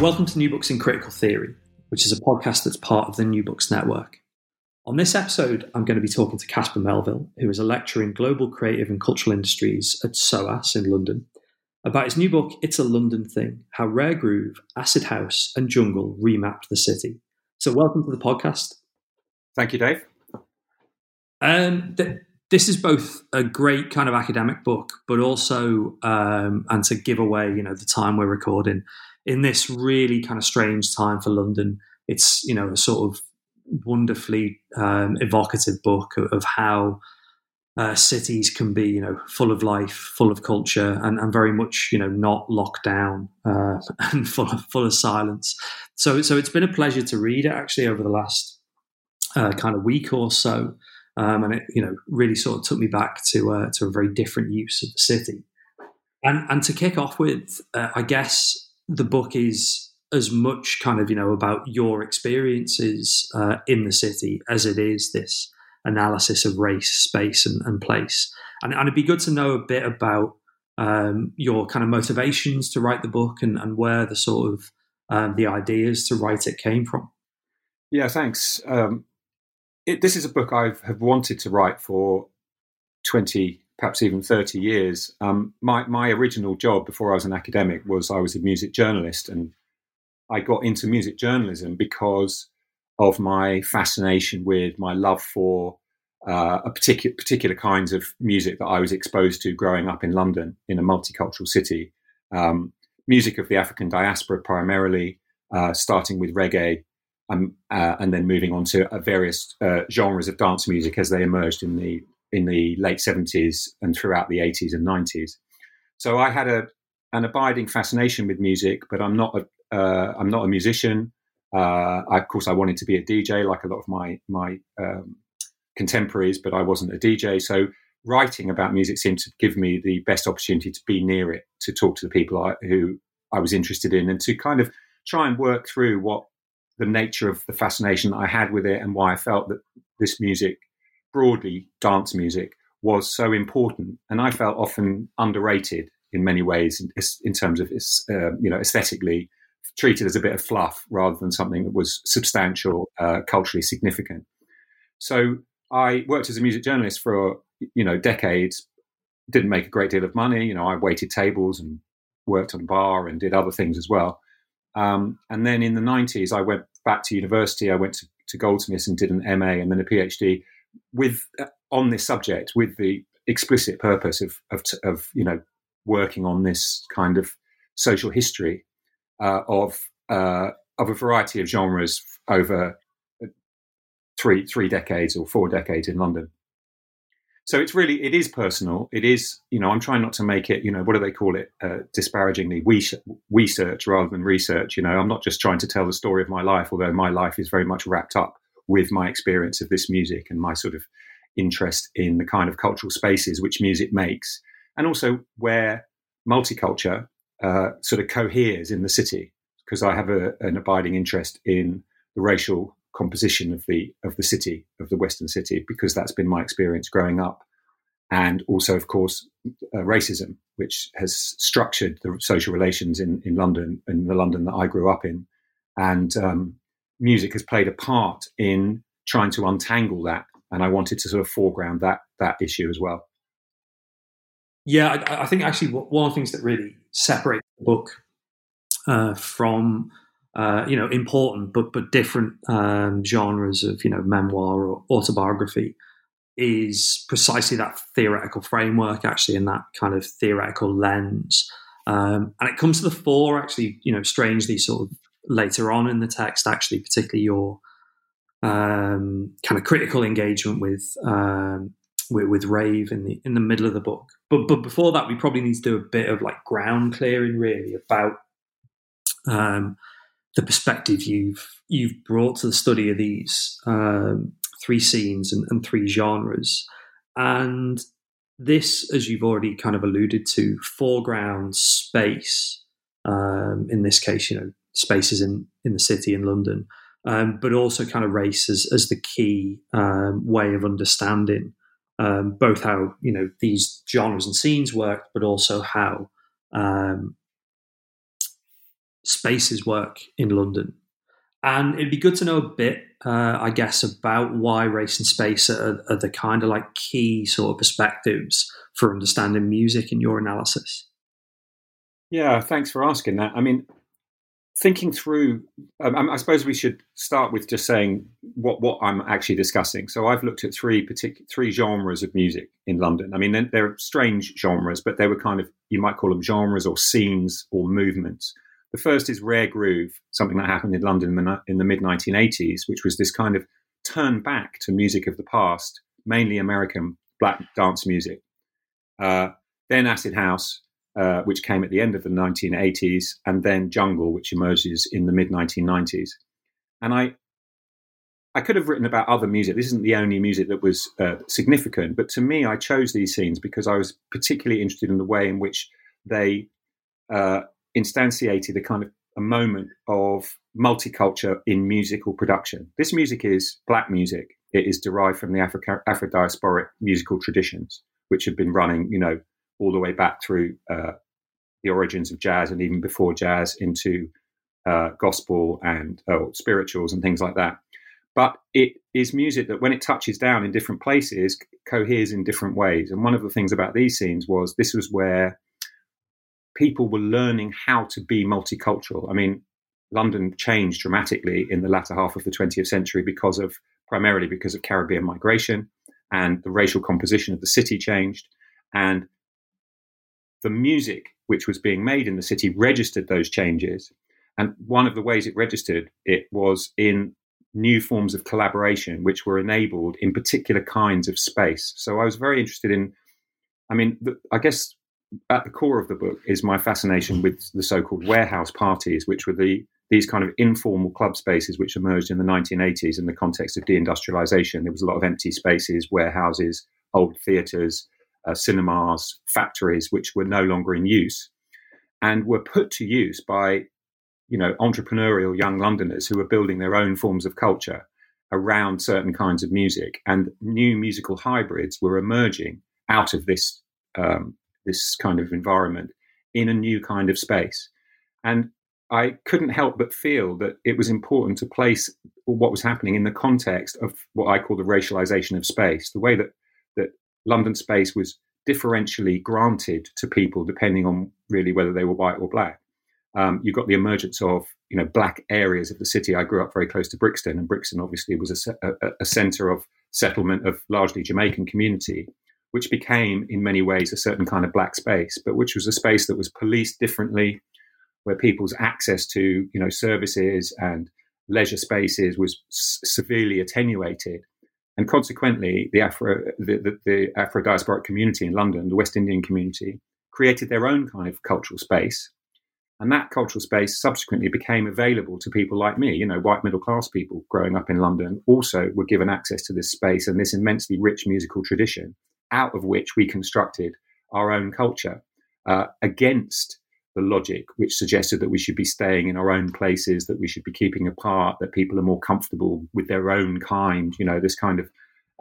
Welcome to New Books in Critical Theory, which is a podcast that's part of the New Books Network. On this episode, I'm going to be talking to Caspar Melville, who is a lecturer in global creative and cultural industries at SOAS in London, about his new book, It's a London Thing How Rare Groove, Acid House, and Jungle Remapped the City. So, welcome to the podcast. Thank you, Dave. Um, th- this is both a great kind of academic book, but also, um, and to give away, you know, the time we're recording, in this really kind of strange time for London. It's you know a sort of wonderfully um, evocative book of, how uh, cities can be you know full of life, full of culture, and, and very much you know not locked down uh, and full of, full of silence. So so it's been a pleasure to read it actually over the last uh, kind of week or so. Um, and it, you know, really sort of took me back to uh, to a very different use of the city. And and to kick off with, uh, I guess the book is as much kind of you know about your experiences uh, in the city as it is this analysis of race, space, and, and place. And, and, it'd be good to know a bit about um, your kind of motivations to write the book and, and where the sort of um, the ideas to write it came from. Yeah, thanks. Um, it, this is a book I have wanted to write for twenty perhaps even 30 years. Um, my, my original job before I was an academic was I was a music journalist, and I got into music journalism because of my fascination with my love for uh, a particular particular kinds of music that I was exposed to growing up in London in a multicultural city. Um, music of the African diaspora primarily, uh, starting with reggae, um, uh, and then moving on to various uh, genres of dance music as they emerged in the in the late 70s and throughout the 80s and 90s. So I had a an abiding fascination with music, but I'm not a uh, I'm not a musician. Uh, I, of course, I wanted to be a DJ like a lot of my my um, contemporaries, but I wasn't a DJ. So writing about music seemed to give me the best opportunity to be near it, to talk to the people I, who I was interested in, and to kind of try and work through what the nature of the fascination that I had with it and why I felt that this music broadly dance music was so important, and I felt often underrated in many ways in, in terms of uh, you know, aesthetically treated as a bit of fluff rather than something that was substantial, uh, culturally significant. So I worked as a music journalist for you know decades. Didn't make a great deal of money. You know, I waited tables and worked on a bar and did other things as well. Um, and then in the 90s, I went back to university. I went to, to Goldsmiths and did an MA and then a PhD with uh, on this subject with the explicit purpose of, of, of you know working on this kind of social history uh, of uh, of a variety of genres over uh, three three decades or four decades in London. So it's really it is personal. It is you know I'm trying not to make it you know what do they call it uh, disparagingly we research rather than research. You know I'm not just trying to tell the story of my life, although my life is very much wrapped up with my experience of this music and my sort of interest in the kind of cultural spaces which music makes, and also where multiculture uh, sort of coheres in the city. Because I have a, an abiding interest in the racial composition of the of the city of the Western city, because that's been my experience growing up, and also, of course, uh, racism, which has structured the social relations in in London in the London that I grew up in, and um, music has played a part in trying to untangle that. And I wanted to sort of foreground that that issue as well. Yeah, I, I think actually one of the things that really separates the book uh, from uh, you know important but but different um, genres of you know memoir or autobiography is precisely that theoretical framework actually and that kind of theoretical lens um, and it comes to the fore actually you know strangely sort of later on in the text, actually, particularly your um, kind of critical engagement with, um, with, with rave in the in the middle of the book. but but before that, we probably need to do a bit of like ground clearing, really, about um, the perspective you've you've brought to the study of these um, three scenes and, and, three genres, and this, as you've already kind of alluded to, foreground space. Um, in this case, you know, spaces in in the city in London, um, but also kind of race as as the key um, way of understanding um, both how you know these genres and scenes work, but also how um, spaces work in London. And it'd be good to know a bit, uh, I guess, about why race and space are, are the kind of like key sort of perspectives for understanding music in your analysis. Yeah, thanks for asking that. I mean, thinking through, um, I suppose we should start with just saying what what I'm actually discussing. So I've looked at three particular three genres of music in London. I mean, they're, they're, strange genres, but they were kind of you might call them genres or scenes or movements. The first is rare groove, something that happened in London in the, mid 1980s, which was this kind of turn back to music of the past, mainly American black dance music. Uh, then acid house, uh, which came at the end of the 1980s, and then Jungle, which emerges in the mid 1990s. And I, I could have written about other music. This isn't the only music that was uh, significant, but to me, I chose these scenes because I was particularly interested in the way in which they uh, instantiated a kind of a moment of multicultural in musical production. This music is black music. It is derived from the Afro diasporic musical traditions, which have been running, you know, all the way back through uh, the origins of jazz and even before jazz into uh, gospel and uh, spirituals and things like that. But it is music that, when it touches down in different places, coheres in different ways. And one of the things about these scenes was this was where people were learning how to be multicultural. I mean, London changed dramatically in the latter half of the 20th century because of primarily because of Caribbean migration and the racial composition of the city changed. And the music which was being made in the city registered those changes. And one of the ways it registered it was in new forms of collaboration, which were enabled in particular kinds of space. So I was very interested in, I mean, the, I guess at the core of the book is my fascination with the so-called warehouse parties, which were the these kind of informal club spaces which emerged in the 1980s in the context of deindustrialization. There was a lot of empty spaces, warehouses, old theaters, uh, cinemas, factories, which were no longer in use, and were put to use by, you know, entrepreneurial young Londoners who were building their own forms of culture around certain kinds of music, and new musical hybrids were emerging out of this um, this kind of environment in a new kind of space, and I couldn't help but feel that it was important to place what was happening in the context of what I call the racialization of space, the way that that London space was differentially granted to people depending on really whether they were white or black. Um, you got the emergence of you know black areas of the city. I grew up very close to Brixton, and Brixton obviously was a, a, a centre of settlement of largely Jamaican community, which became in many ways a certain kind of black space, but which was a space that was policed differently, where people's access to you know services and leisure spaces was s- severely attenuated and consequently, the Afro, the, the, the Afro diasporic community in London, the West Indian community, created their own kind of cultural space. And that cultural space subsequently became available to people like me, you know, white middle class people growing up in London also were given access to this space and this immensely rich musical tradition, out of which we constructed our own culture uh, against the logic which suggested that we should be staying in our own places, that we should be keeping apart, that people are more comfortable with their own kind. You know, this kind of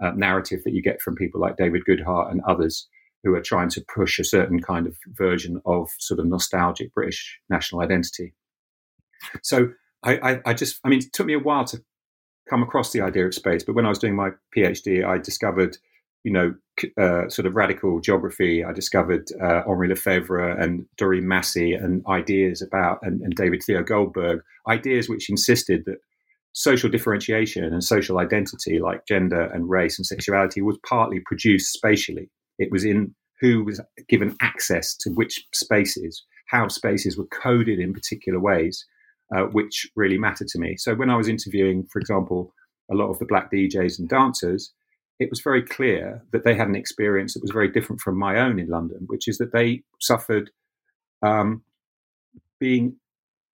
uh, narrative that you get from people like David Goodhart and others who are trying to push a certain kind of version of sort of nostalgic British national identity. So I, I, I just, I mean, it took me a while to come across the idea of space, but when I was doing my PhD, I discovered you know, uh, sort of radical geography, I discovered uh, Henri Lefebvre and Doreen Massey and ideas about, and, and, David Theo Goldberg, ideas which insisted that social differentiation and social identity, like gender and race and sexuality, was partly produced spatially. It was in who was given access to which spaces, how spaces were coded in particular ways, uh, which really mattered to me. So when I was interviewing, for example, a lot of the black DJs and dancers, it was very clear that they had an experience that was very different from my own in London, which is that they suffered um, being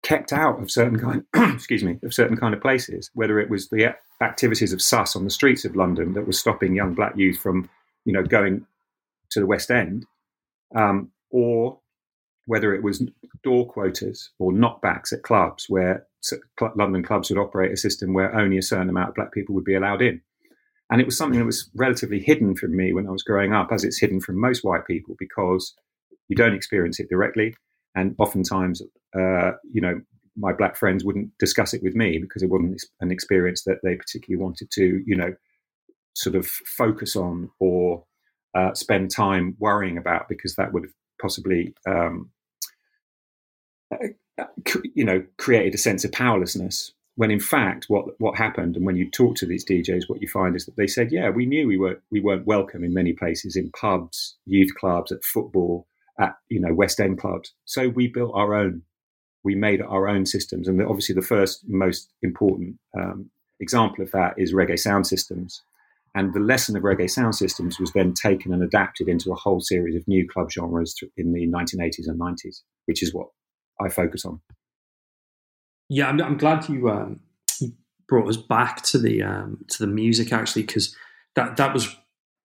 kept out of certain kind, excuse me, of certain kind of places. Whether it was the activities of sus on the streets of London that was stopping young black youth from, you know, going to the West End, um, or whether it was door quotas or knockbacks at clubs where London clubs would operate a system where only a certain amount of black people would be allowed in. And it was something that was relatively hidden from me when I was growing up, as it's hidden from most white people because you don't experience it directly. And oftentimes, uh, you know, my black friends wouldn't discuss it with me because it wasn't an experience that they particularly wanted to, you know, sort of focus on or uh, spend time worrying about because that would have possibly um, uh, you know created a sense of powerlessness when in fact what what happened and when you talk to these DJs what you find is that they said yeah we knew we were we weren't welcome in many places in pubs youth clubs at football at you know West End clubs. So we built our own. We made our own systems and obviously the first most important um, example of that is reggae sound systems. And the lesson of reggae sound systems was then taken and adapted into a whole series of new club genres in the 1980s and 90s, which is what I focus on. Yeah, I'm, I'm glad you, um, brought us back to the um, to the music actually, because that that was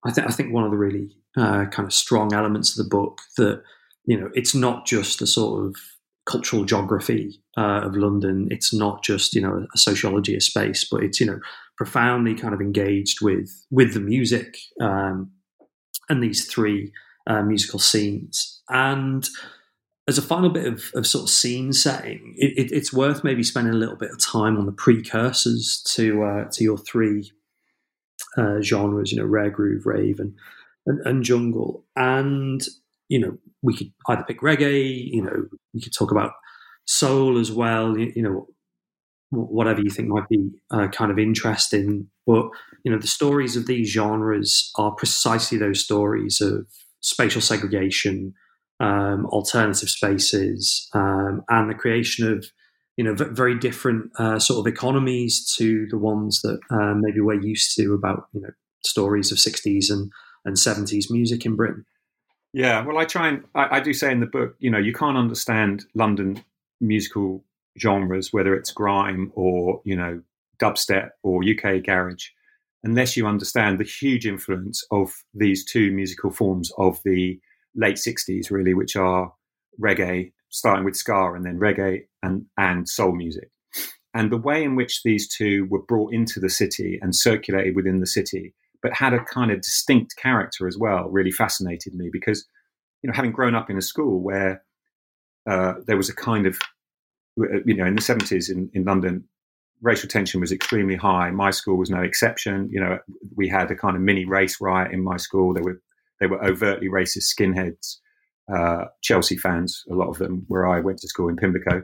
I think I think one of the really uh, kind of strong elements of the book that you know it's not just a sort of cultural geography uh, of London. It's not just you know a sociology of space, but it's you know profoundly kind of engaged with with the music um, and these three uh, musical scenes. And as a final bit of, of sort of scene setting, it, it, it's worth maybe spending a little bit of time on the precursors to uh, to your three uh, genres. You know, rare groove, rave, and, and and jungle. And you know, we could either pick reggae. You know, we could talk about soul as well. You, you know, whatever you think might be uh, kind of interesting. But you know, the stories of these genres are precisely those stories of spatial segregation, um, alternative spaces, um, and the creation of you know very different uh, sort of economies to the ones that uh, maybe we're used to about you know stories of 60s and and 70s music in Britain. Yeah, well, I try and I, I do say in the book, you know, you can't understand London musical genres, whether it's grime or you know dubstep or UK garage, unless you understand the huge influence of these two musical forms of the late '60s, really, which are reggae, starting with ska, and then reggae and and soul music. And the way in which these two were brought into the city and circulated within the city, but had a kind of distinct character as well, really fascinated me because, you know, having grown up in a school where uh, there was a kind of you know, in the 70s in, in London, racial tension was extremely high. My school was no exception. You know, we had a kind of mini race riot in my school. There were they were overtly racist skinheads, uh, Chelsea fans, a lot of them, where I went to school in Pimlico.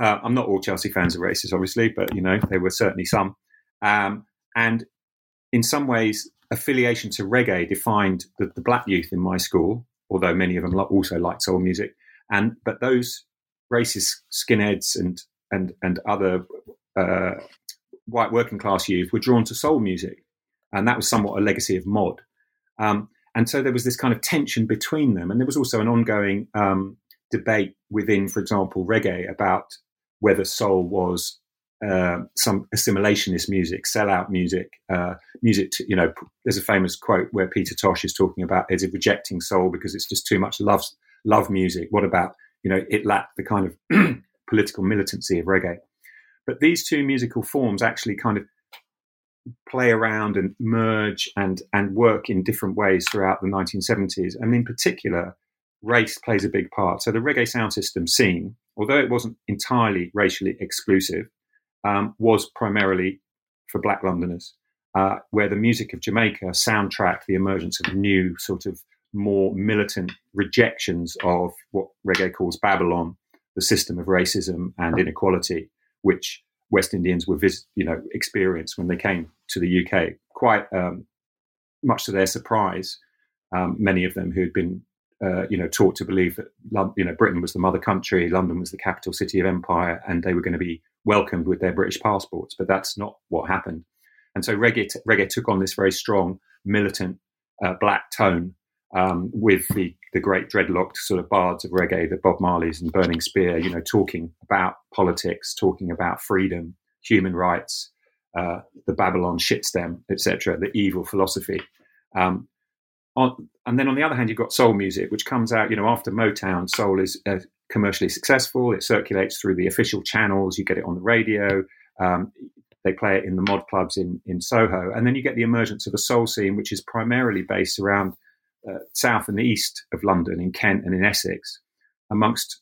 Uh, I'm not all Chelsea fans are racist, obviously, but you know there were certainly some. Um, and in some ways, affiliation to reggae defined the, the, black youth in my school, although many of them also liked soul music. And but those racist skinheads and and and other uh, white working class youth were drawn to soul music, and that was somewhat a legacy of mod. Um, and so there was this kind of tension between them, and there was also an ongoing um, debate within, for example, reggae about whether soul was uh, some assimilationist music, sellout music, uh, music. To, you know, there's a famous quote where Peter Tosh is talking about is it rejecting soul because it's just too much love love music. What about you know, it lacked the kind of political militancy of reggae. But these two musical forms actually kind of play around and merge and and work in different ways throughout the 1970s. And in particular, race plays a big part. So the reggae sound system scene, although it wasn't entirely racially exclusive, um, was primarily for Black Londoners. Uh, where the music of Jamaica soundtracked the emergence of new sort of more militant rejections of what reggae calls Babylon, the system of racism and inequality, which West Indians were, you know, experienced when they came to the UK. Quite um, much to their surprise, um, many of them who had been, uh, you know, taught to believe that, you know, Britain was the mother country, London was the capital city of empire, and they were going to be welcomed with their British passports. But that's not what happened. And so reggae, t- reggae took on this very strong militant uh, black tone um, with the, the great dreadlocked sort of bards of reggae, the Bob Marleys and Burning Spear, you know, talking about politics, talking about freedom, human rights, uh, the Babylon shit shitstem, etc., the evil philosophy. Um, on, and then on the other hand, you've got soul music, which comes out, you know, after Motown. Soul is uh, commercially successful. It circulates through the official channels. You get it on the radio. Um, they play it in the mod clubs in in Soho, and then you get the emergence of a soul scene, which is primarily based around uh, south and the east of London, in Kent and in Essex, amongst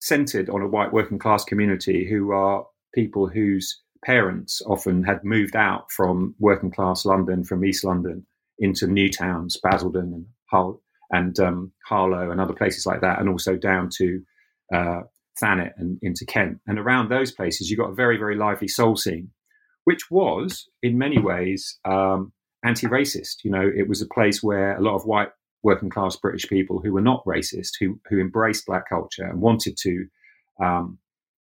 centered on a white working class community who are people whose parents often had moved out from working class London, from East London, into new towns, Basildon and Hull and um, Harlow and other places like that, and also down to uh, Thanet and into Kent. And around those places, you got a very, very lively soul scene, which was in many ways um, anti-racist. You know, it was a place where a lot of white working class British people who were not racist, who who embraced black culture and wanted to um,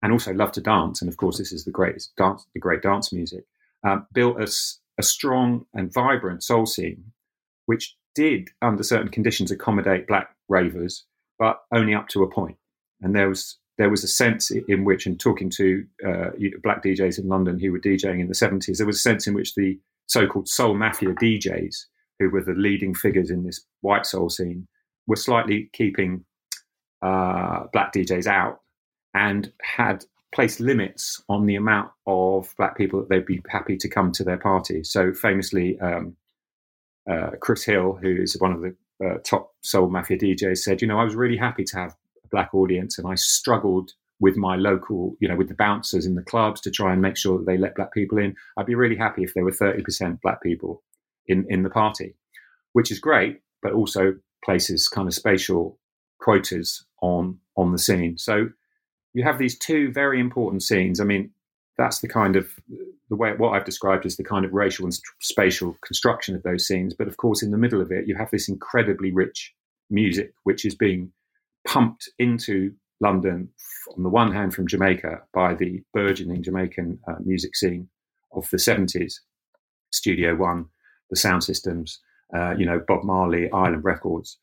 and also love to dance. And of course, this is the greatest dance, the great dance music. Um, built a, a strong and vibrant soul scene, which did, under certain conditions, accommodate black ravers, but only up to a point. And there was there was a sense in which, in talking to uh, black DJs in London who were DJing in the 70s, there was a sense in which the so-called soul mafia DJs, who were the leading figures in this white soul scene, were slightly keeping uh, black DJs out and had placed limits on the amount of black people that they'd be happy to come to their party. So famously, um, uh, Chris Hill, who is one of the uh, top soul mafia DJs, said, "You know, I was really happy to have a black audience, and I struggled." With my local, you know, with the bouncers in the clubs to try and make sure that they let black people in. I'd be really happy if there were 30% black people in, in the party, which is great, but also places kind of spatial quotas on on the scene. So you have these two very important scenes. I mean, that's the kind of the way what I've described as the kind of racial and spatial construction of those scenes. But of course, in the middle of it, you have this incredibly rich music, which is being pumped into London on the one hand from Jamaica by the burgeoning Jamaican uh, music scene of the 70s, Studio One, the sound systems, uh, you know, Bob Marley, Island Records.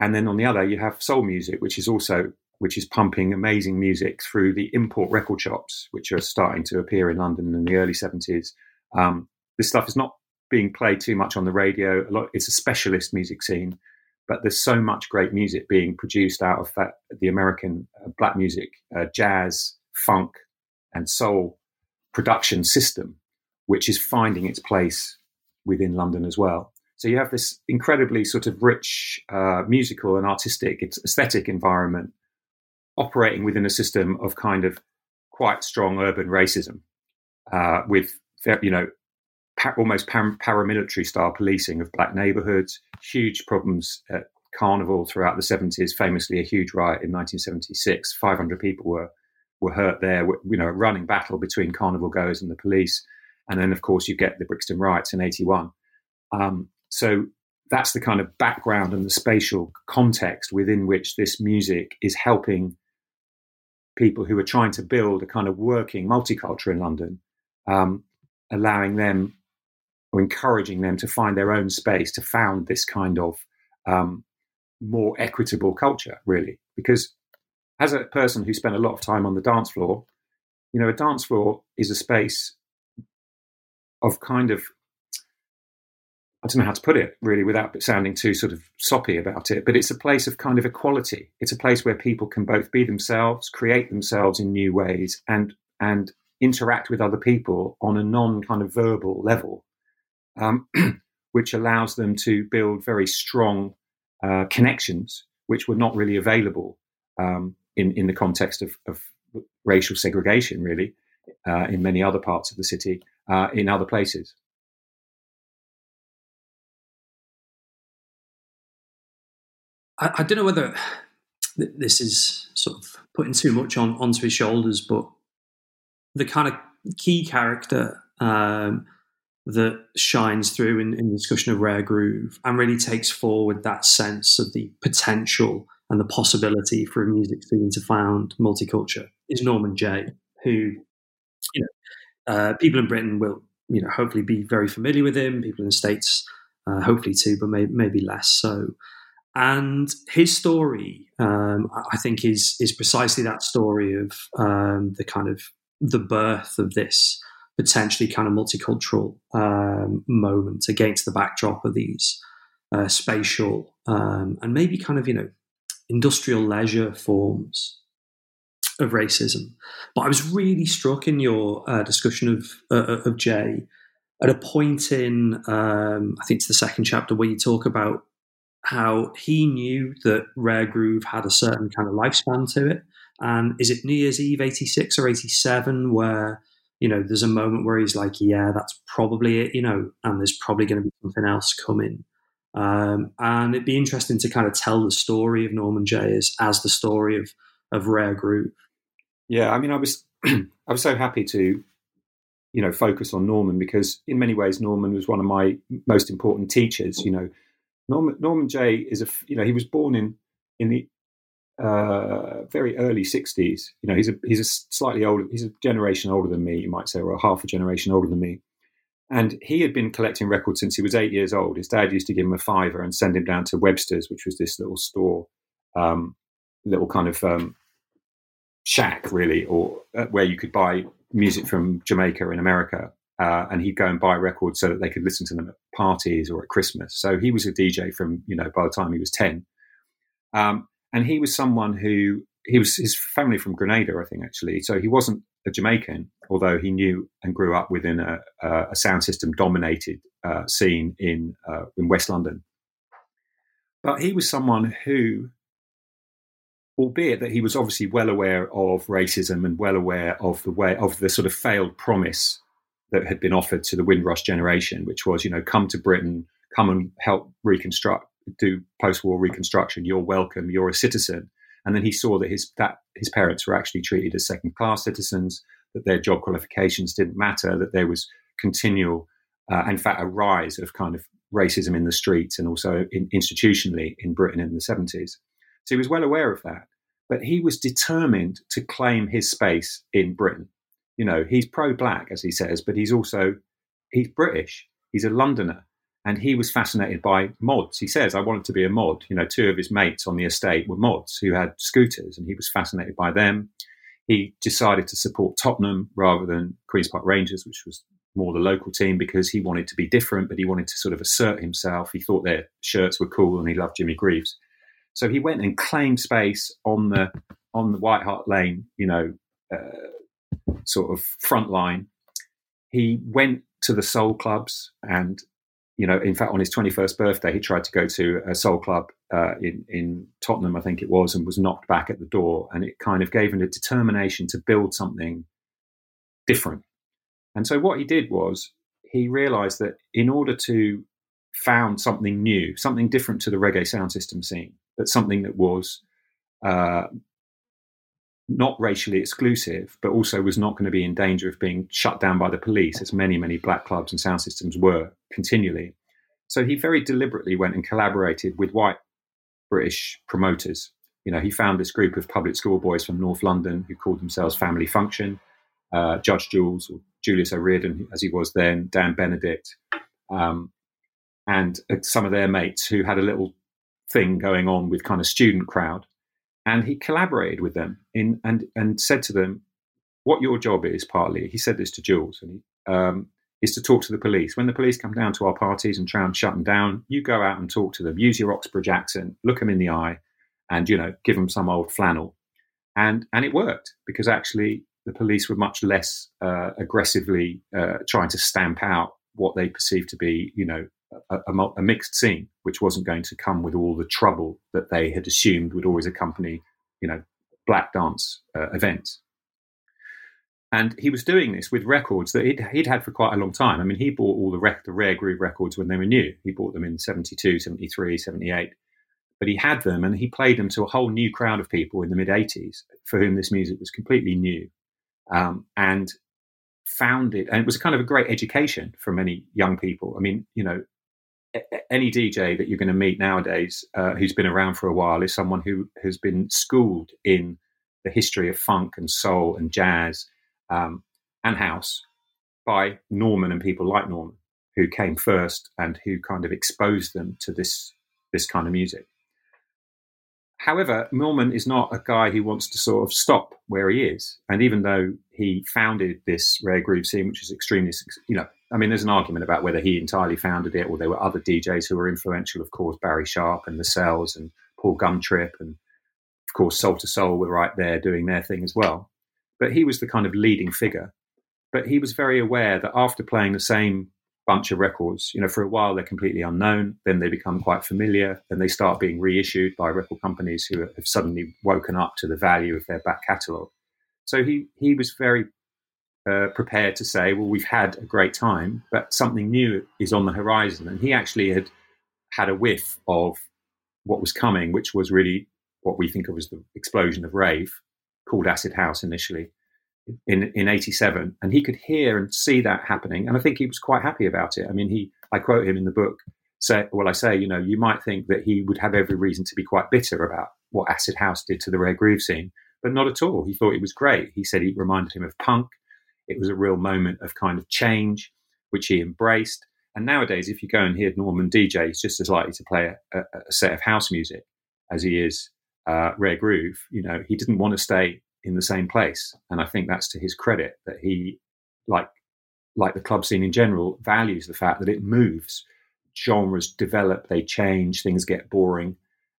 And then on the other, you have soul music, which is also which is pumping amazing music through the import record shops, which are starting to appear in London in the early 70s. Um, this stuff is not being played too much on the radio. A lot, it's a specialist music scene, but there's so much great music being produced out of that, the American uh, black music, uh, jazz, funk, and soul production system, which is finding its place within London as well. So you have this incredibly sort of rich uh, musical and artistic aesthetic environment operating within a system of kind of quite strong urban racism uh, with, you know, almost paramilitary style policing of black neighborhoods, huge problems at Carnival throughout the 70s, famously a huge riot in 1976. 500 people were, were hurt there, you know, a running battle between Carnival goers and the police. And then, of course, you get the Brixton riots in 81. Um, so that's the kind of background and the spatial context within which this music is helping people who are trying to build a kind of working multicultural in London, um, allowing them or encouraging them to find their own space to found this kind of um, more equitable culture, really. Because as a person who spent a lot of time on the dance floor, you know, a dance floor is a space of kind of I don't know how to put it really without sounding too sort of soppy about it, but it's a place of kind of equality. It's a place where people can both be themselves, create themselves in new ways, and and interact with other people on a non kind of verbal level, um, which allows them to build very strong uh, connections, which were not really available um, in in the context of, of racial segregation, really, uh, in many other parts of the city, uh, in other places. I, I, don't know whether this is sort of putting too much on onto his shoulders, but the kind of key character um, that shines through in, in the discussion of Rare Groove and really takes forward that sense of the potential and the possibility for a music scene to found multiculture is Norman Jay, who you know uh, people in Britain will you know, hopefully be very familiar with him. People in the States, uh, hopefully too, but may, maybe less so. And his story, um, I think, is is precisely that story of um, the kind of the birth of this potentially kind of multicultural um, moment against the backdrop of these uh, spatial um, and maybe kind of you know industrial leisure forms of racism. But I was really struck in your uh, discussion of uh, of Jay at a point in um, I think it's the second chapter where you talk about how he knew that Rare Groove had a certain kind of lifespan to it. And is it New Year's Eve 86 or 87 where, you know, there's a moment where he's like, yeah, that's probably it, you know, and there's probably going to be something else coming. Um, and it'd be interesting to kind of tell the story of Norman Jay as, as the story of, of Rare Groove. Yeah, I mean, I was I was so happy to, you know, focus on Norman because in many ways Norman was one of my most important teachers. You know, Norman Norman Jay is a you know he was born in in the uh, very early sixties. You know he's a he's a slightly older he's a generation older than me you might say or half a generation older than me. And he had been collecting records since he was eight years old. His dad used to give him a fiver and send him down to Webster's, which was this little store, um, little kind of um, shack, really, or uh, where you could buy music from Jamaica in America uh, and he'd go and buy records so that they could listen to them at parties or at Christmas. So he was a DJ from you know by the time he was ten, um, and he was someone who he was his family from Grenada, I think actually. So he wasn't a Jamaican, although he knew and grew up within a, a sound system dominated uh, scene in uh, in West London. But he was someone who albeit that he was obviously well aware of racism and well aware of the way of the sort of failed promise that had been offered to the Windrush generation, which was, you know, come to Britain, come and help reconstruct, do post-war reconstruction. You're welcome. You're a citizen. And then he saw that his that his parents were actually treated as second-class citizens, that their job qualifications didn't matter, that there was continual, uh, in fact, a rise of kind of racism in the streets and also in, institutionally in Britain in the 70s. So he was well aware of that, but he was determined to claim his space in Britain you know, he's pro-black, as he says, but he's also he's British. He's a Londoner, and he was fascinated by mods. He says, "I wanted to be a mod." You know, two of his mates on the estate were mods who had scooters, and he was fascinated by them. He decided to support Tottenham rather than Queens Park Rangers, which was more the local team, because he wanted to be different, but he wanted to sort of assert himself. He thought their shirts were cool, and he loved Jimmy Greaves. So he went and claimed space on the on the White Hart Lane, you know, uh, sort of front line. He went to the soul clubs and you know, in fact, on his 21st birthday, he tried to go to a soul club uh, in, in Tottenham, I think it was, and was knocked back at the door. And it kind of gave him a determination to build something different. And so what he did was he realized that in order to found something new, something different to the reggae sound system scene, but something that was uh, not racially exclusive, but also was not going to be in danger of being shut down by the police, as many, many black clubs and sound systems were continually. So he very deliberately went and collaborated with white British promoters. You know, he found this group of public school boys from North London who called themselves Family Function, uh, Judge Jules, or Julius O'Riordan, as he was then, Dan Benedict, um, and uh, some of their mates who had a little thing going on with kind of student crowd and he collaborated with them in and and said to them, "What your job is partly." He said this to Jules, and he, um, is to talk to the police. When the police come down to our parties and try and shut them down, you go out and talk to them. Use your Oxbridge accent, look them in the eye, and you know, give them some old flannel. And and it worked because actually the police were much less uh, aggressively uh, trying to stamp out what they perceived to be, you know, a, a, a, mixed scene, which wasn't going to come with all the trouble that they had assumed would always accompany, you know, black dance uh, events. And he was doing this with records that he'd, he'd, had for quite a long time. I mean, he bought all the, rec- the Rare Groove records when they were new. He bought them in 72, 73, 78. But he had them and he played them to a whole new crowd of people in the mid 80s for whom this music was completely new. Um, and found it, and it was kind of a great education for many young people. I mean, you know, any DJ that you're going to meet nowadays uh, who's been around for a while is someone who has been schooled in the history of funk and soul and jazz um, and house by Norman and people like Norman, who came first and who kind of exposed them to this this kind of music. However, Norman is not a guy who wants to sort of stop where he is. And even though he founded this rare groove scene, which is extremely, you know, I mean, there's an argument about whether he entirely founded it or there were other DJs who were influential, of course, Barry Sharp and the Cells and Paul Gumtrip and, of course, Soul II Soul were right there doing their thing as well. But he was the kind of leading figure. But he was very aware that after playing the same bunch of records. You know, for a while they're completely unknown, then they become quite familiar, then they start being reissued by record companies who have suddenly woken up to the value of their back catalogue. So he he was very uh, prepared to say, well, we've had a great time, but something new is on the horizon, and he actually had had a whiff of what was coming, which was really what we think of as the explosion of rave, called acid house initially, in in 87 and he could hear and see that happening and i think he was quite happy about it. I mean he i quote him in the book say well i say you know you might think that he would have every reason to be quite bitter about what acid house did to the rare groove scene but not at all. He thought it was great. He said it reminded him of punk it was a real moment of kind of change which he embraced and nowadays if you go and hear norman dj he's just as likely to play a, a set of house music as he is uh, rare groove you know he didn't want to stay in the same place. And I think that's to his credit that he, like like the club scene in general, values the fact that it moves. Genres develop, they change, things get boring,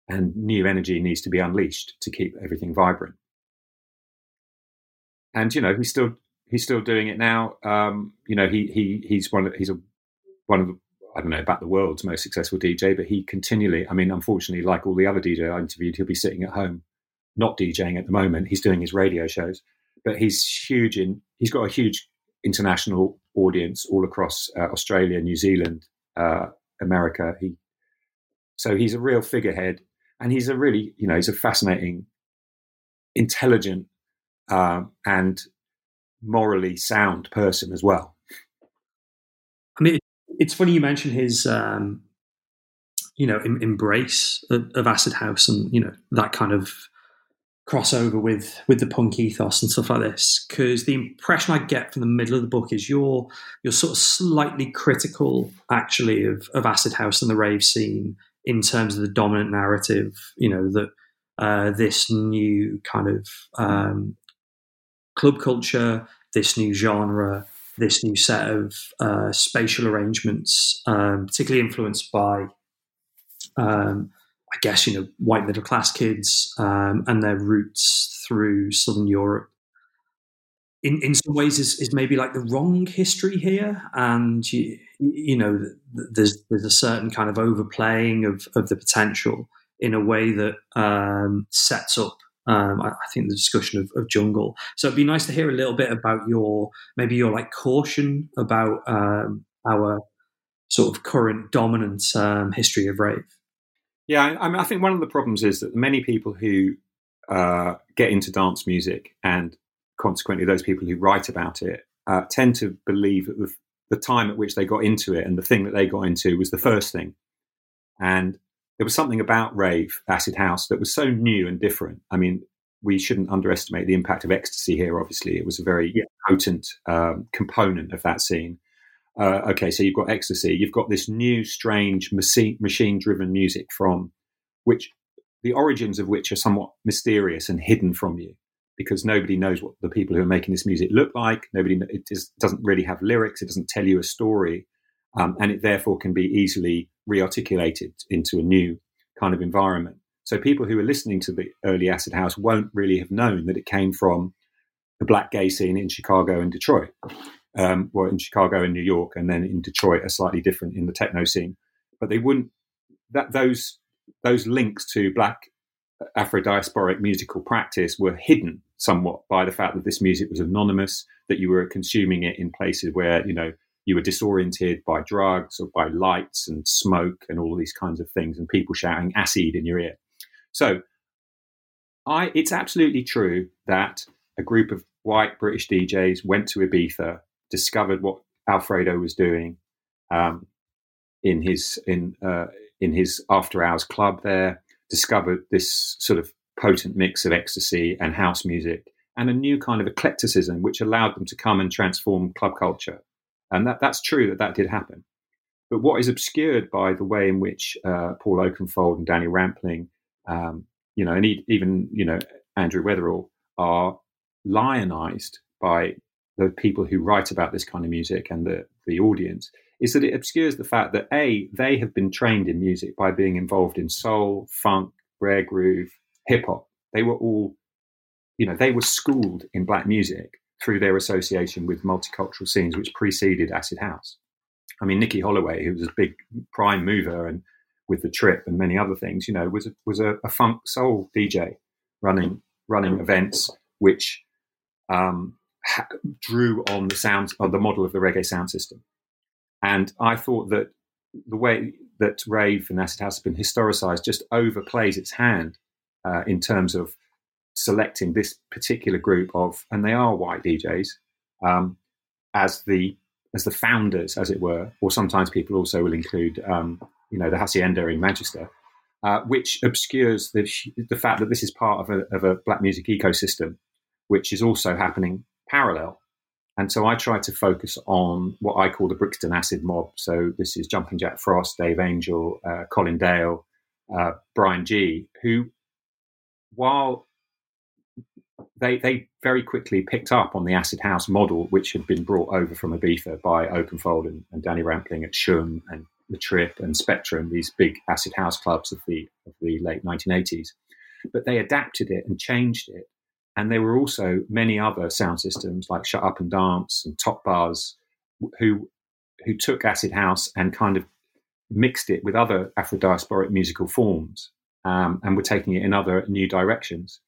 and new energy needs to be unleashed to keep everything vibrant. And you know, he still he's still doing it now. Um, you know, he he he's one of, he's a one of the, I don't know about the world's most successful DJ, but he continually, I mean, unfortunately, like all the other DJ I interviewed, he'll be sitting at home not DJing at the moment. He's doing his radio shows, but he's huge in. He's got a huge international audience all across uh, Australia, New Zealand, uh, America. He so he's a real figurehead, and he's a really you know he's a fascinating, intelligent, uh, and morally sound person as well. I mean, it's funny you mention his um, you know em- embrace of, of acid house and you know that kind of crossover with with the punk ethos and stuff like this because the impression I get from the middle of the book is you're you're sort of slightly critical actually of, of acid house and the rave scene in terms of the dominant narrative you know that uh, this new kind of um, club culture this new genre this new set of uh, spatial arrangements um, particularly influenced by um, I guess, you know, white middle class kids um, and their roots through Southern Europe. In, in some ways, is, is maybe like the wrong history here, and you, you know, there's there's a certain kind of overplaying of, of the potential in a way that um, sets up um, I, I, think the discussion of, of, jungle. So it'd be nice to hear a little bit about your maybe your like caution about um, our sort of current dominant um, history of rave. Yeah, I, I, mean, I think one of the problems is that many people who uh, get into dance music and consequently those people who write about it uh, tend to believe that the, the time at which they got into it and the thing that they got into was the first thing. And there was something about rave, acid house, that was so new and different. I mean, we shouldn't underestimate the impact of ecstasy here. Obviously, it was a very yeah. potent um, component of that scene uh, okay, so you've got ecstasy, you've got this new, strange, machine driven music from which the origins of which are somewhat mysterious and hidden from you because nobody knows what the people who are making this music look like. Nobody, it just doesn't really have lyrics, it doesn't tell you a story, um, and it therefore can be easily rearticulated into a new kind of environment. So people who are listening to the early acid house won't really have known that it came from the black gay scene in Chicago and Detroit um, well, in Chicago and New York, and then in Detroit are slightly different in the techno scene. But they wouldn't that those those links to black Afro diasporic musical practice were hidden somewhat by the fact that this music was anonymous, that you were consuming it in places where you know you were disoriented by drugs or by lights and smoke and all these kinds of things, and people shouting acid in your ear. So, I it's absolutely true that a group of white British DJs went to Ibiza discovered what Alfredo was doing um, in his in uh, in his after hours club there. Discovered this sort of potent mix of ecstasy and house music and a new kind of eclecticism which allowed them to come and transform club culture. And that, that's true that that did happen. But what is obscured by the way in which uh, Paul Oakenfold and Danny Rampling, um, you know, and even, you know, Andrew Weatherall are lionized by the people who write about this kind of music and the, the audience is that it obscures the fact that A, they have been trained in music by being involved in soul, funk, rare groove, hip hop. They were all, you know, they were schooled in black music through their association with multicultural scenes which preceded acid house. I mean, Nicky Holloway, who was a big prime mover and with the trip and many other things, you know, was a, was a, a funk soul DJ running running events which um, ha- drew on the sound on the model of the reggae sound system. And I thought that the way that rave and acid house has been historicized just overplays its hand uh, in terms of selecting this particular group of, and they are white DJs, um, as the as the founders, as it were, or sometimes people also will include, um, you know, the hacienda in Manchester, uh, which obscures the the fact that this is part of a, of a black music ecosystem, which is also happening parallel. And so I try to focus on what I call the Brixton Acid Mob. So this is Jumping Jack Frost, Dave Angel, uh, Colin Dale, uh, Brian G, who, while they they very quickly picked up on the acid house model, which had been brought over from Ibiza by Oakenfold and, and Danny Rampling at Shoom and the Trip and Spectrum, these big acid house clubs of the of the late 1980s. But they adapted it and changed it, and there were also many other sound systems like Shut Up and Dance and Top Buzz who who took acid house and kind of mixed it with other Afro diasporic musical forms, um, and were taking it in other new directions.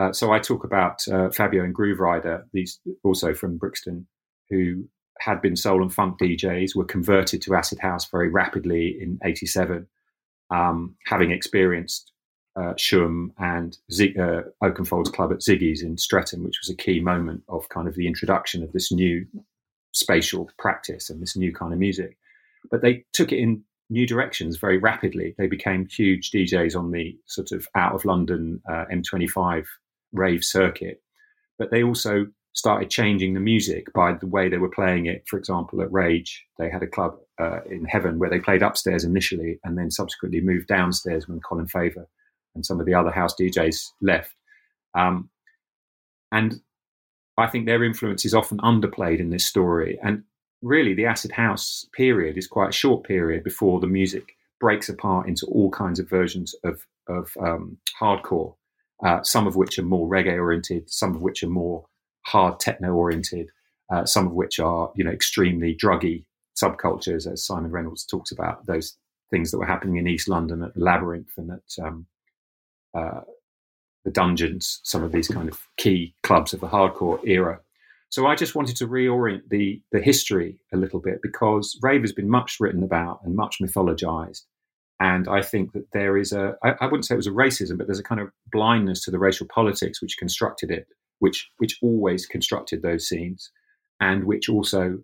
Uh, so I talk about uh, Fabio and Grooverider, these also from Brixton, who had been soul and funk DJs, were converted to acid house very rapidly in '87, um, having experienced uh, Shoom and Zig- uh, Oakenfold's club at Ziggy's in Streatham, which was a key moment of kind of the introduction of this new spatial practice and this new kind of music. But they took it in new directions very rapidly. They became huge DJs on the sort of out of London uh, M25 rave circuit, but they also started changing the music by the way they were playing it. For example, at Rage, they had a club uh, in Heaven where they played upstairs initially and then subsequently moved downstairs when Colin Faver and some of the other house DJs left. Um, and I think their influence is often underplayed in this story. And really the acid house period is quite a short period before the music breaks apart into all kinds of versions of of um, hardcore, uh, some of which are more reggae oriented, some of which are more hard techno oriented, uh, some of which are you know extremely druggy subcultures, as Simon Reynolds talks about those things that were happening in East London at the Labyrinth and at um, uh, the Dungeons, some of these kind of key clubs of the hardcore era. So I just wanted to reorient the the history a little bit because rave has been much written about and much mythologized. And I think that there is a I, I wouldn't say it was a racism, but there's a kind of blindness to the racial politics which constructed it, which which always constructed those scenes, and which also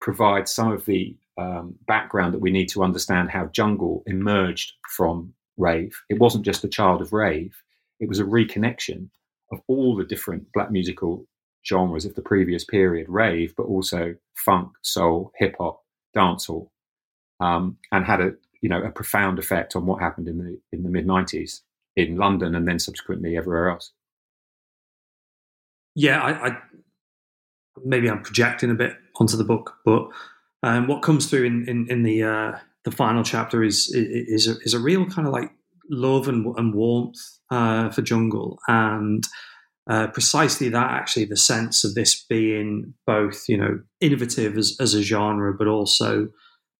provides some of the um, background that we need to understand how jungle emerged from rave. It wasn't just a child of rave; it was a reconnection of all the different black musical genres of the previous period, rave, but also funk, soul, hip hop, dancehall, um, and had a you know a profound effect on what happened in the in the mid '90s in London and then subsequently everywhere else. Yeah, I, I maybe I'm projecting a bit onto the book, but um, what comes through in in, in the uh, the final chapter is is a, is a real kind of like love and, and warmth uh, for jungle and uh, precisely that actually the sense of this being both you know innovative as, as a genre but also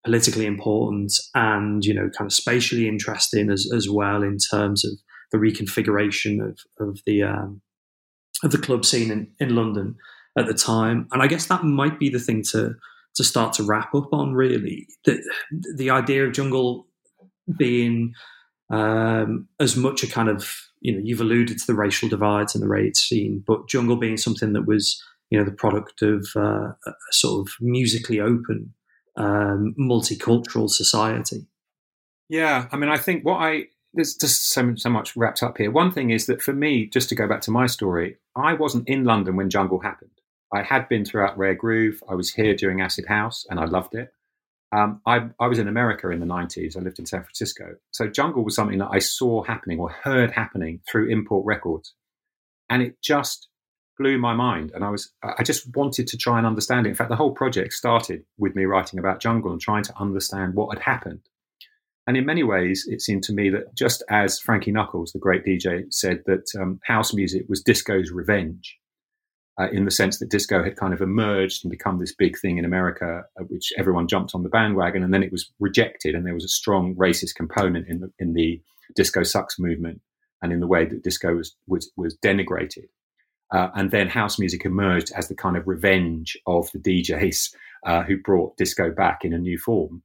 politically important and you know kind of spatially interesting as, as well in terms of the reconfiguration of, of the um, of the club scene in, in London at the time. And I guess that might be the thing to to start to wrap up on really. The the idea of jungle being um, as much a kind of you know you've alluded to the racial divides in the rave scene, but jungle being something that was you know the product of uh, a sort of musically open, um, multicultural society. Yeah, I mean, I think what I there's just so so much wrapped up here. One thing is that for me, just to go back to my story, I wasn't in London when Jungle happened. I had been throughout Rare Groove. I was here during Acid House, and I loved it. Um, I, I, was in America in the 90s. I lived in San Francisco. So jungle was something that I saw happening or heard happening through import records. And it just blew my mind. And I was, I just wanted to try and understand it. In fact, the whole project started with me writing about jungle and trying to understand what had happened. And in many ways, it seemed to me that just as Frankie Knuckles, the great DJ, said that um, house music was disco's revenge, uh, in the sense that disco had kind of emerged and become this big thing in America, uh, which everyone jumped on the bandwagon, and then it was rejected, and there was a strong racist component in the in the disco sucks movement, and in the way that disco was was, was denigrated. Uh, and then house music emerged as the kind of revenge of the DJs uh, who brought disco back in a new form.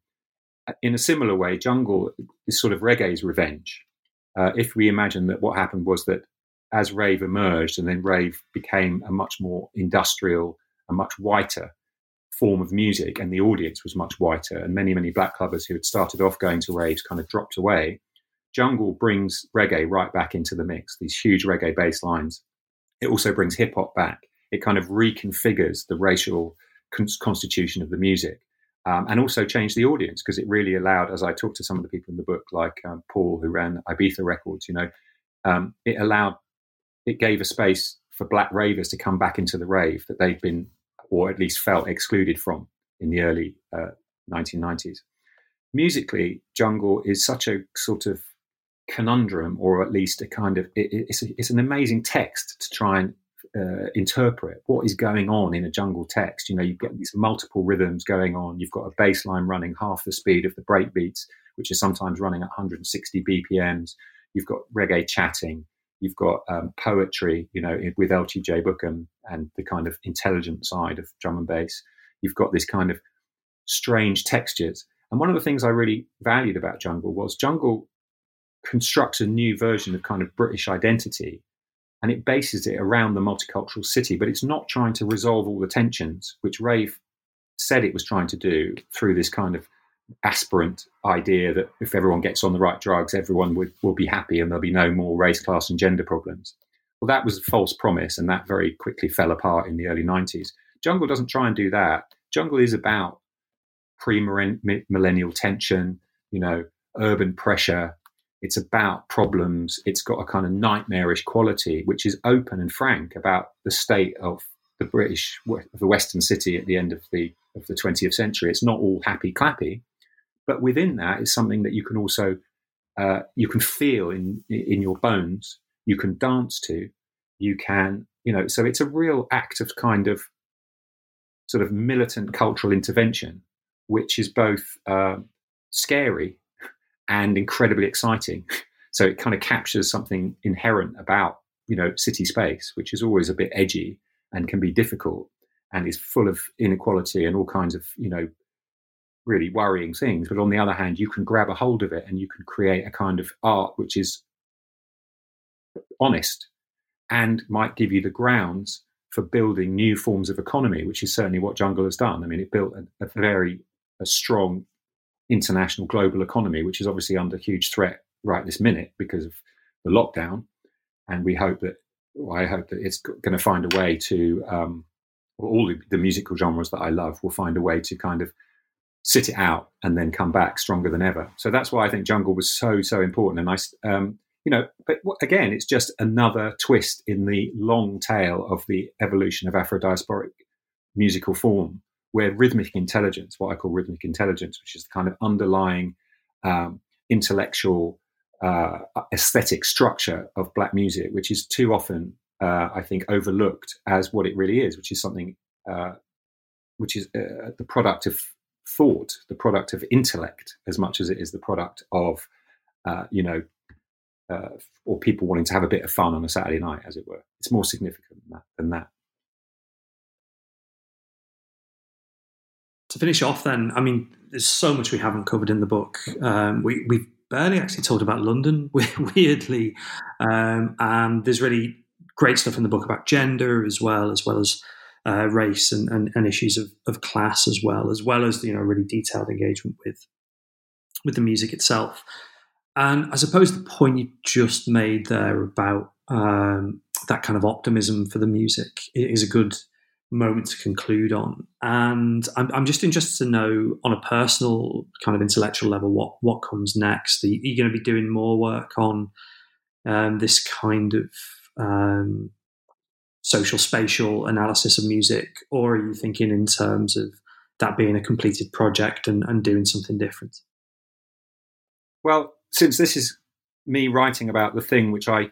In a similar way, jungle is sort of reggae's revenge. Uh, if we imagine that what happened was that as rave emerged and then rave became a much more industrial, a much whiter form of music, and the audience was much whiter, and many, many black clubbers who had started off going to raves kind of dropped away. Jungle brings reggae right back into the mix, these huge reggae bass lines. It also brings hip hop back. It kind of reconfigures the racial constitution of the music. Um, and also changed the audience because it really allowed, as I talked to some of the people in the book, like um, Paul, who ran Ibiza Records, you know, um, it allowed it gave a space for black ravers to come back into the rave that they'd been, or at least felt excluded from in the early uh, 1990s. Musically, Jungle is such a sort of conundrum, or at least a kind of, it, it's, a, it's an amazing text to try and uh, interpret what is going on in a jungle text. You know, you get these multiple rhythms going on. You've got a bass line running half the speed of the breakbeats, which is sometimes running at 160 BPMs. You've got reggae chatting. You've got um, poetry, you know, with L.T.J. Bukem and the kind of intelligent side of drum and bass. You've got this kind of strange textures. And one of the things I really valued about Jungle was Jungle constructs a new version of kind of British identity and it bases it around the multicultural city, but it's not trying to resolve all the tensions, which Rave said it was trying to do through this kind of aspirant idea that if everyone gets on the right drugs, everyone would, will be happy and there'll be no more race, class, and gender problems. Well, that was a false promise, and that very quickly fell apart in the early 90s. Jungle doesn't try and do that. Jungle is about pre millennial tension, you know, urban pressure. It's about problems. It's got a kind of nightmarish quality, which is open and frank about the state of the British, of the Western city at the end of the of the 20th century. It's not all happy clappy. But within that is something that you can also uh, you can feel in in your bones. You can dance to. You can you know. So it's a real act of kind of sort of militant cultural intervention, which is both uh, scary and incredibly exciting. So it kind of captures something inherent about you know city space, which is always a bit edgy and can be difficult and is full of inequality and all kinds of you know really worrying things. But on the other hand, you can grab a hold of it and you can create a kind of art which is honest and might give you the grounds for building new forms of economy, which is certainly what Jungle has done. I mean, it built a, a very a strong international global economy, which is obviously under huge threat right this minute because of the lockdown. And we hope that, well, I hope that it's going to find a way to, um, all the, musical genres that I love will find a way to kind of sit it out and then come back stronger than ever. So that's why I think jungle was so so important. And I, um, you know, but again, it's just another twist in the long tail of the evolution of Afro-diasporic musical form, where rhythmic intelligence, what I call rhythmic intelligence, which is the kind of underlying um, intellectual uh, aesthetic structure of black music, which is too often, uh, I think, overlooked as what it really is, which is something uh, which is uh, the product of thought, the product of intellect, as much as it is the product of, uh, you know, uh, or people wanting to have a bit of fun on a Saturday night, as it were. It's more significant than that. Than that. To finish off, then, I mean, there's so much we haven't covered in the book. Um, we, we've barely actually talked about London, weirdly, um, and there's really great stuff in the book about gender as well, as well as uh, race and, and, and, issues of, of class as well, as well as you know really detailed engagement with with the music itself. And I suppose the point you just made there about um, that kind of optimism for the music is a good moment to conclude on. And I'm, I'm, just interested to know, on a personal kind of intellectual level, what what comes next. Are you, are you going to be doing more work on um, this kind of um, social spatial analysis of music, or are you thinking in terms of that being a completed project and, and doing something different? Well, since this is me writing about the thing which I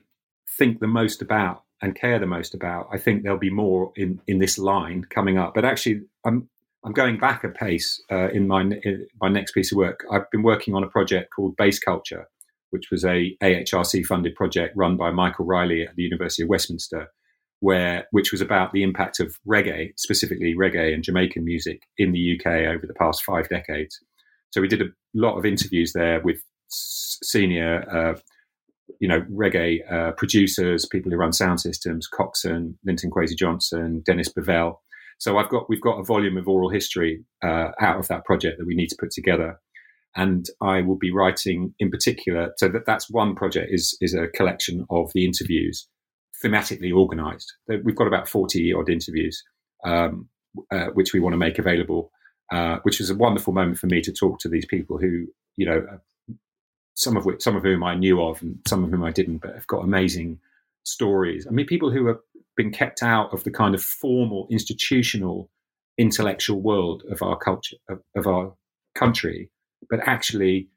think the most about and care the most about, I think there'll be more in, in this line coming up. But actually, I'm I'm going back a pace uh, in my in my next piece of work. I've been working on a project called Bass Culture, which was a AHRC funded project run by Mykaell Riley at the University of Westminster, where which was about the impact of reggae, specifically reggae and Jamaican music in the UK over the past five decades. So we did a lot of interviews there with senior uh, you know, reggae uh, producers, people who run sound systems, Coxsone, Linton Kwesi Johnson, Dennis Bovell. So I've got we've got a volume of oral history uh, out of that project that we need to put together, and I will be writing in particular. So that that's one project is is a collection of the interviews, thematically organised. We've got about forty odd interviews, um, uh, which we want to make available. Uh, which was a wonderful moment for me to talk to these people who you know some of which some of whom I knew of and some of whom I didn't, but have got amazing stories. I mean, people who have been kept out of the kind of formal institutional intellectual world of our culture of, of our country, but actually,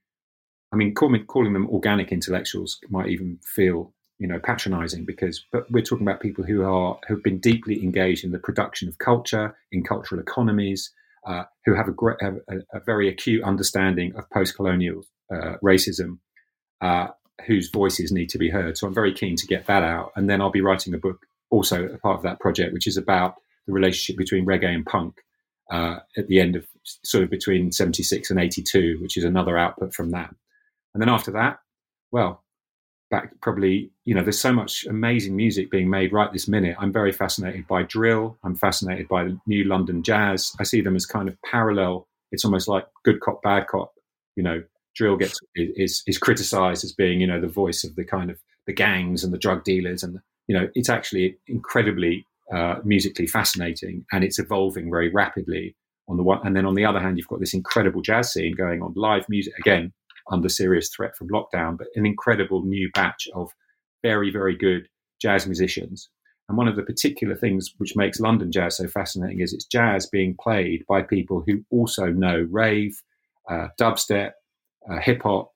I mean, calling, calling them organic intellectuals might even feel you know patronizing because but we're talking about people who are who've been deeply engaged in the production of culture in cultural economies uh, who have a, great, have a, a, very acute understanding of post-colonial racism, uh, whose voices need to be heard. So I'm very keen to get that out. And then I'll be writing a book, also a part of that project, which is about the relationship between reggae and punk uh, at the end of sort of between 76 and 82, which is another output from that. And then after that, well, back probably, you know, there's so much amazing music being made right this minute. I'm very fascinated by drill. I'm fascinated by the new London jazz. I see them as kind of parallel. It's almost like good cop, bad cop, you know, drill gets is is criticized as being you know the voice of the kind of the gangs and the drug dealers and you know it's actually incredibly uh, musically fascinating and it's evolving very rapidly on the one and then on the other hand you've got this incredible jazz scene going on live music again under serious threat from lockdown but an incredible new batch of very very good jazz musicians. And one of the particular things which makes london jazz so fascinating is it's jazz being played by people who also know rave uh, dubstep uh, hip hop,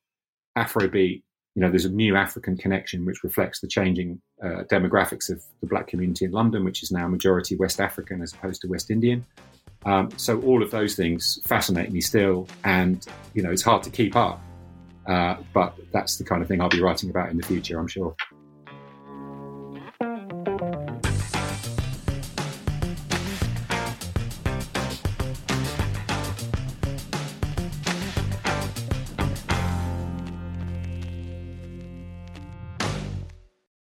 Afrobeat. You know, there's a new African connection which reflects the changing uh, demographics of the black community in London, which is now majority West African as opposed to West Indian. Um, so all of those things fascinate me still, and you know, it's hard to keep up. Uh, but that's the kind of thing I'll be writing about in the future, I'm sure.